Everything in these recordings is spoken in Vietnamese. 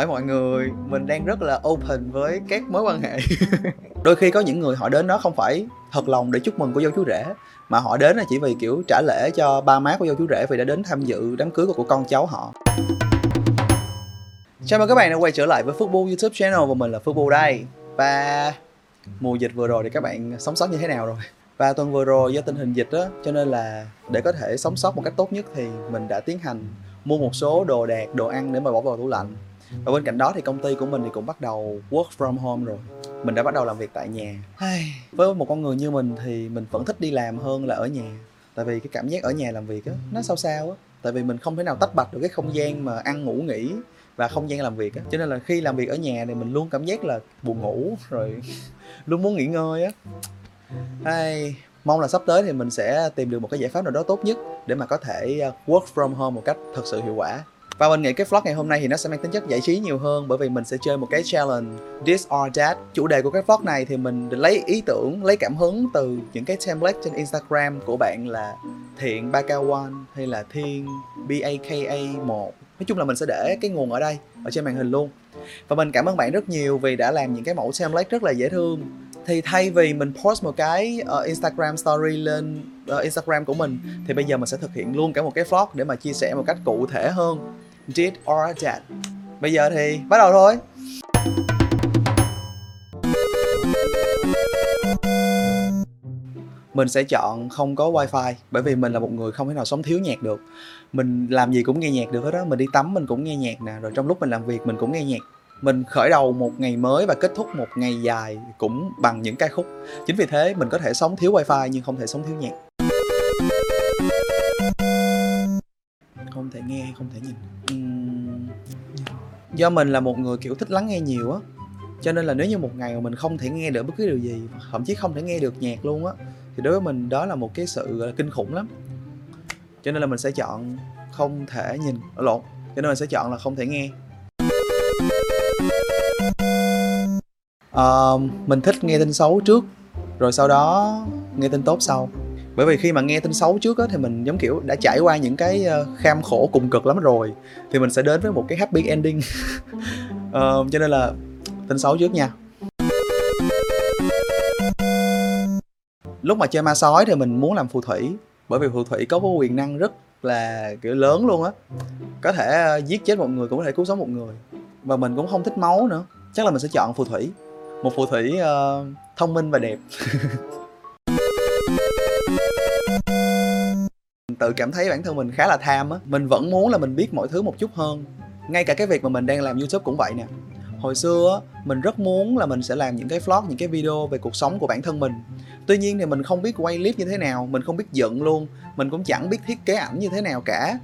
hỏi mọi người mình đang rất là open với các mối quan hệ. Đôi khi có những người họ đến đó không phải thật lòng để chúc mừng cô dâu chú rể mà họ đến là chỉ vì kiểu trả lễ cho ba má của dâu chú rể vì đã đến tham dự đám cưới của con cháu họ. Chào mừng các bạn đã quay trở lại với Football YouTube channel và mình là Football đây. Và mùa dịch vừa rồi thì các bạn sống sót như thế nào rồi? Và tuần vừa rồi do tình hình dịch á cho nên là để có thể sống sót một cách tốt nhất thì mình đã tiến hành mua một số đồ đạc, đồ ăn để mà bỏ vào tủ lạnh và bên cạnh đó thì công ty của mình thì cũng bắt đầu work from home rồi. Mình đã bắt đầu làm việc tại nhà. Với một con người như mình thì mình vẫn thích đi làm hơn là ở nhà. Tại vì cái cảm giác ở nhà làm việc á nó sao sao á. Tại vì mình không thể nào tách bạch được cái không gian mà ăn ngủ nghỉ và không gian làm việc á. Cho nên là khi làm việc ở nhà thì mình luôn cảm giác là buồn ngủ rồi luôn muốn nghỉ ngơi á. Hay. Mong là sắp tới thì mình sẽ tìm được một cái giải pháp nào đó tốt nhất để mà có thể uh, work from home một cách thật sự hiệu quả và mình nghĩ cái vlog ngày hôm nay thì nó sẽ mang tính chất giải trí nhiều hơn bởi vì mình sẽ chơi một cái challenge This or That. Chủ đề của cái vlog này thì mình lấy ý tưởng, lấy cảm hứng từ những cái template trên Instagram của bạn là Thiện Bakawan hay là Thiên BAKA1. Nói chung là mình sẽ để cái nguồn ở đây, ở trên màn hình luôn. Và mình cảm ơn bạn rất nhiều vì đã làm những cái mẫu template rất là dễ thương. Thì thay vì mình post một cái uh, Instagram story lên uh, Instagram của mình thì bây giờ mình sẽ thực hiện luôn cả một cái vlog để mà chia sẻ một cách cụ thể hơn did or Dead Bây giờ thì bắt đầu thôi. Mình sẽ chọn không có wifi bởi vì mình là một người không thể nào sống thiếu nhạc được. Mình làm gì cũng nghe nhạc được hết đó mình đi tắm mình cũng nghe nhạc nè. Rồi trong lúc mình làm việc mình cũng nghe nhạc. Mình khởi đầu một ngày mới và kết thúc một ngày dài cũng bằng những ca khúc. Chính vì thế mình có thể sống thiếu wifi nhưng không thể sống thiếu nhạc. Không thể nghe không thể nhìn. Uhm, do mình là một người kiểu thích lắng nghe nhiều á cho nên là nếu như một ngày mà mình không thể nghe được bất cứ điều gì thậm chí không thể nghe được nhạc luôn á thì đối với mình đó là một cái sự kinh khủng lắm. Cho nên là mình sẽ chọn không thể nhìn ở lộn cho nên mình sẽ chọn là không thể nghe. Uh, mình thích nghe tin xấu trước rồi sau đó nghe tin tốt sau bởi vì khi mà nghe tin xấu trước á thì mình giống kiểu đã trải qua những cái ờ, kham khổ cùng cực lắm rồi thì mình sẽ đến với một cái happy ending. Uh, cho nên là tin xấu trước nha. Lúc mà chơi ma sói thì mình muốn làm phù thủy bởi vì phù thủy có cái quyền năng rất là kiểu lớn luôn á. Có thể ờ, giết chết một người cũng có thể cứu sống một người và mình cũng không thích máu nữa. Chắc là mình sẽ chọn phù thủy một phù thủy uh, thông minh và đẹp. tự cảm thấy bản thân mình khá là tham á. Mình vẫn muốn là mình biết mọi thứ một chút hơn. Ngay cả cái việc mà mình đang làm youtube cũng vậy nè. Hồi xưa á, mình rất muốn là mình sẽ làm những cái vlog, những cái video về cuộc sống của bản thân mình. Tuy nhiên thì mình không biết quay clip như thế nào, mình không biết dựng luôn. Mình cũng chẳng biết thiết kế ảnh như thế nào cả.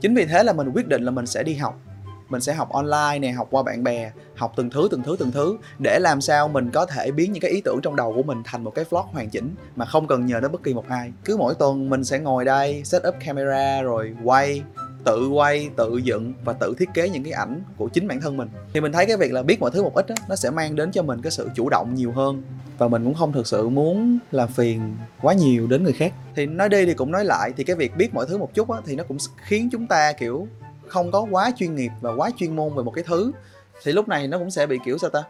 Chính vì thế là mình quyết định là mình sẽ đi học mình sẽ học online này học qua bạn bè học từng thứ từng thứ từng thứ để làm sao mình có thể biến những cái ý tưởng trong đầu của mình thành một cái vlog hoàn chỉnh mà không cần nhờ đến bất kỳ một ai. Cứ mỗi tuần mình sẽ ngồi đây set up camera rồi quay tự quay tự dựng và tự thiết kế những cái ảnh của chính bản thân mình. Thì mình thấy cái việc là biết mọi thứ một ít đó, nó sẽ mang đến cho mình cái sự chủ động nhiều hơn và mình cũng không thực sự muốn làm phiền quá nhiều đến người khác. Thì nói đi thì cũng nói lại thì cái việc biết mọi thứ một chút á, thì nó cũng khiến chúng ta kiểu không có quá chuyên nghiệp và quá chuyên môn về một cái thứ, thì lúc này nó cũng sẽ bị kiểu sao ta?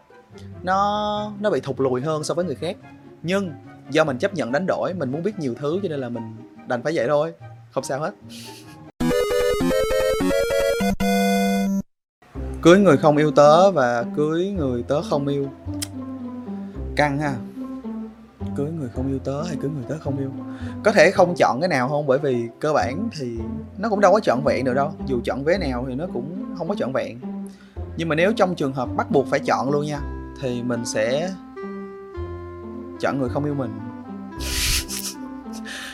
Nó nó bị thụt lùi hơn so với người khác. Nhưng do mình chấp nhận đánh đổi, mình muốn biết nhiều thứ cho nên là mình đành phải vậy thôi. Không sao hết. Cưới người không yêu tớ và cưới người tớ không yêu. Căng ha cưới người không yêu tớ hay cưới người tớ không yêu? Có thể không chọn cái nào không? Bởi vì cơ bản thì nó cũng đâu có chọn vẹn được đâu. Dù chọn vé nào thì nó cũng không có chọn vẹn. Nhưng mà nếu trong trường hợp bắt buộc phải chọn luôn nha, thì mình sẽ chọn người không yêu mình.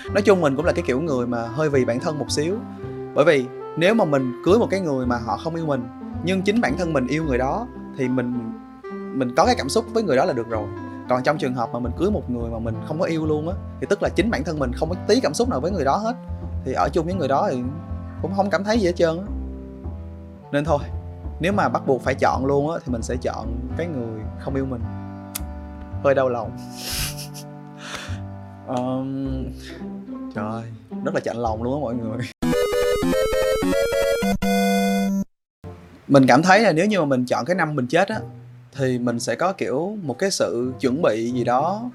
Nói chung mình cũng là cái kiểu người mà hơi vì bản thân một xíu. Bởi vì nếu mà mình cưới một cái người mà họ không yêu mình, nhưng chính bản thân mình yêu người đó, thì mình mình có cái cảm xúc với người đó là được rồi còn trong trường hợp mà mình cưới một người mà mình không có yêu luôn á thì tức là chính bản thân mình không có tí cảm xúc nào với người đó hết. Thì ở chung với người đó thì cũng không cảm thấy gì hết trơn á. Nên thôi nếu mà bắt buộc phải chọn luôn á thì mình sẽ chọn cái người không yêu mình. Hơi đau lòng. Um, trời rất là chạnh lòng luôn á mọi người. Mình cảm thấy là nếu như mà mình chọn cái năm mình chết á thì mình sẽ có, kiểu, một cái sự chuẩn bị gì đó.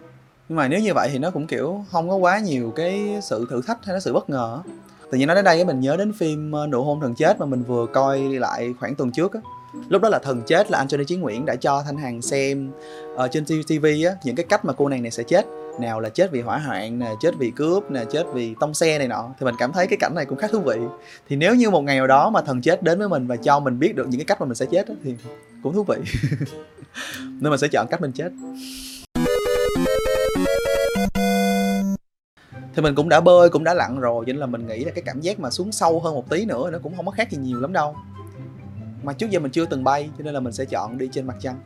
Nhưng mà nếu như vậy thì nó cũng, kiểu, không có quá nhiều cái sự thử thách hay là sự bất ngờ tự nhiên nói đến đây mình nhớ đến phim ờ, nụ hôn thần chết mà mình vừa coi lại khoảng tuần trước á. Lúc đó là thần chết là anh Johnny Chí Nguyễn đã cho Thanh Hằng xem ở trên TV á. Những cái cách mà cô nàng này sẽ chết nào là chết vì hỏa hoạn nè chết vì cướp nè chết vì tông xe này nọ thì mình cảm thấy cái cảnh này cũng khá thú vị. Thì nếu như một ngày nào đó mà thần chết đến với mình và cho mình biết được những cái cách mà mình sẽ chết đó, thì cũng thú vị. Nên mình sẽ chọn cách mình chết. Thì mình cũng đã bơi cũng đã lặn rồi cho nên là mình nghĩ là cái cảm giác mà xuống sâu hơn một tí nữa nó cũng không có khác gì nhiều lắm đâu. Mà trước giờ mình chưa từng bay cho nên là mình sẽ chọn đi trên mặt trăng.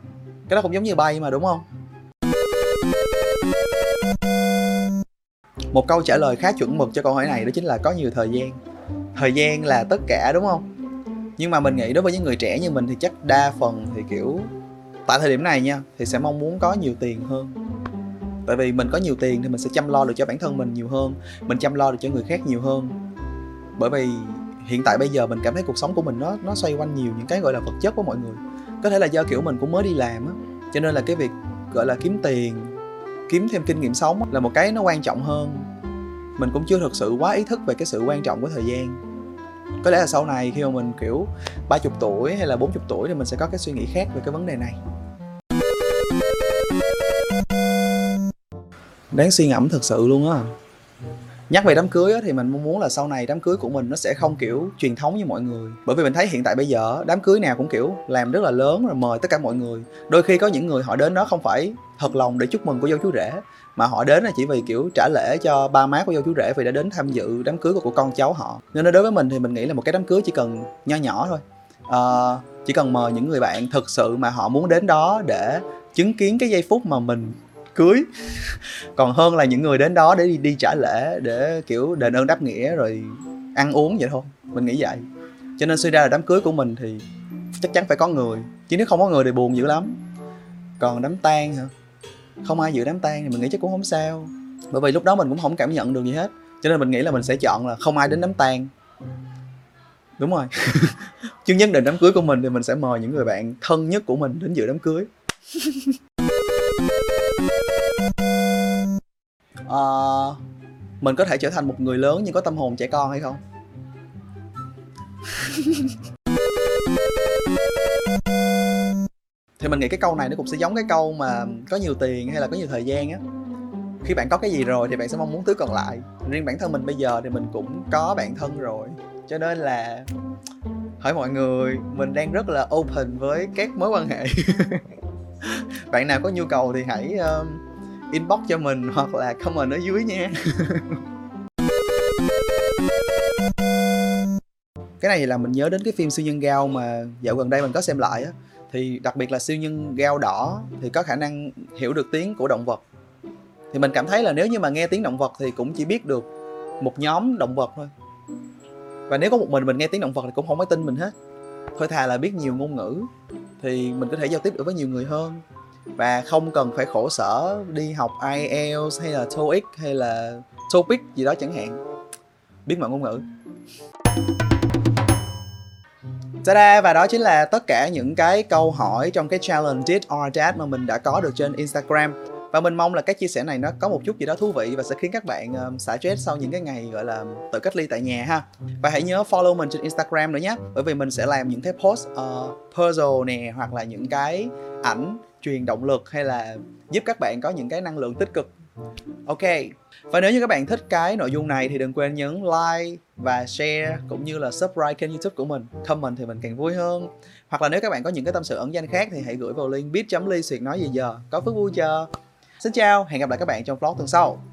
Cái đó cũng giống như bay mà đúng không? Một câu trả lời khá chuẩn mực cho câu hỏi này đó chính là có nhiều thời gian. Thời gian là tất cả, đúng không? Nhưng mà mình nghĩ đối với những người trẻ như mình thì chắc đa phần thì, kiểu, tại thời điểm này nha, thì sẽ mong muốn có nhiều tiền hơn. Tại vì mình có nhiều tiền thì mình sẽ chăm lo được cho bản thân mình nhiều hơn, mình chăm lo được cho người khác nhiều hơn. Bởi vì hiện tại bây giờ mình cảm thấy cuộc sống của mình nó nó xoay quanh nhiều những cái gọi là vật chất của mọi người. Có thể là do, kiểu, mình cũng mới đi làm á, cho nên là cái việc, gọi là, kiếm tiền kiếm thêm kinh nghiệm sống là một cái nó quan trọng hơn. Mình cũng chưa thực sự quá ý thức về cái sự quan trọng của thời gian. Có lẽ là sau này khi mà mình, kiểu 30 tuổi hay là 40 tuổi thì mình sẽ có cái suy nghĩ khác về cái vấn đề này. Đáng suy ngẫm thực sự luôn á nhắc về đám cưới á, thì mình mong muốn là sau này đám cưới của mình nó sẽ không kiểu truyền thống như mọi người. Bởi vì mình thấy hiện tại bây giờ đám cưới nào cũng kiểu làm rất là lớn rồi mời tất cả mọi người. Đôi khi có những người họ đến đó không phải thật lòng để chúc mừng cô dâu chú rể mà họ đến là chỉ vì kiểu trả lễ cho ba má của dâu chú rể vì đã đến tham dự đám cưới của, của con cháu họ. Nên đối với mình thì mình nghĩ là một cái đám cưới chỉ cần nho nhỏ thôi. À, chỉ cần mời những người bạn thực sự mà họ muốn đến đó để chứng kiến cái giây phút mà mình cưới. Còn hơn là những người đến đó để đi, đi trả lễ để kiểu đền ơn đáp nghĩa rồi ăn uống vậy thôi. Mình nghĩ vậy. Cho nên suy ra là đám cưới của mình thì chắc chắn phải có người. Chứ nếu không có người thì buồn dữ lắm. Còn đám tang hả? Không ai dự đám tang thì mình nghĩ chắc cũng không sao. Bởi vì lúc đó mình cũng không cảm nhận được gì hết. Cho nên mình nghĩ là mình sẽ chọn là không ai đến đám tang. Đúng rồi. Chứ nhất định đám cưới của mình thì mình sẽ mời những người bạn thân nhất của mình đến dự đám cưới. uh, mình có thể trở thành một người lớn nhưng có tâm hồn trẻ con hay không? Thì mình nghĩ cái câu này nó cũng sẽ giống cái câu mà có nhiều tiền hay là có nhiều thời gian á. Khi bạn có cái gì rồi thì bạn sẽ mong muốn thứ còn lại. Riêng bản thân mình bây giờ thì mình cũng có bạn thân rồi. Cho nên là hỏi mọi người mình đang rất là open với các mối quan hệ. Bạn nào có nhu cầu thì hãy uh, inbox cho mình hoặc là comment ở dưới nha. Cái này là mình nhớ đến cái phim siêu nhân gao mà dạo gần đây mình có xem lại á. Thì đặc biệt là siêu nhân gao đỏ thì có khả năng hiểu được tiếng của động vật. Thì mình cảm thấy là nếu như mà nghe tiếng động vật thì cũng chỉ biết được một nhóm động vật thôi. Và nếu có một mình mình nghe tiếng động vật thì cũng không có tin mình hết. Thôi thà là biết nhiều ngôn ngữ thì mình có thể giao tiếp được với nhiều người hơn và không cần phải khổ sở đi học IELTS hay là TOEIC hay là TOPIC gì đó chẳng hạn. Biết mọi ngôn ngữ. Ta-da! Và đó chính là tất cả những cái câu hỏi trong cái challenge Did or That mà mình đã có được trên Instagram. Và mình mong là các chia sẻ này nó có một chút gì đó thú vị và sẽ khiến các bạn um, xả stress sau những cái ngày gọi là tự cách ly tại nhà ha. Và hãy nhớ follow mình trên Instagram nữa nhé bởi vì mình sẽ làm những cái post uh, puzzle nè hoặc là những cái ảnh truyền động lực hay là giúp các bạn có những cái năng lượng tích cực. Ok, và nếu như các bạn thích cái nội dung này thì đừng quên nhấn like và share cũng như là subscribe kênh youtube của mình. Comment thì mình càng vui hơn. Hoặc là nếu các bạn có những cái tâm sự ẩn danh khác thì hãy gửi vào link bit.ly xuyệt nói gì giờ. Có phước vui chờ xin chào, hẹn gặp lại các bạn trong vlog tuần sau.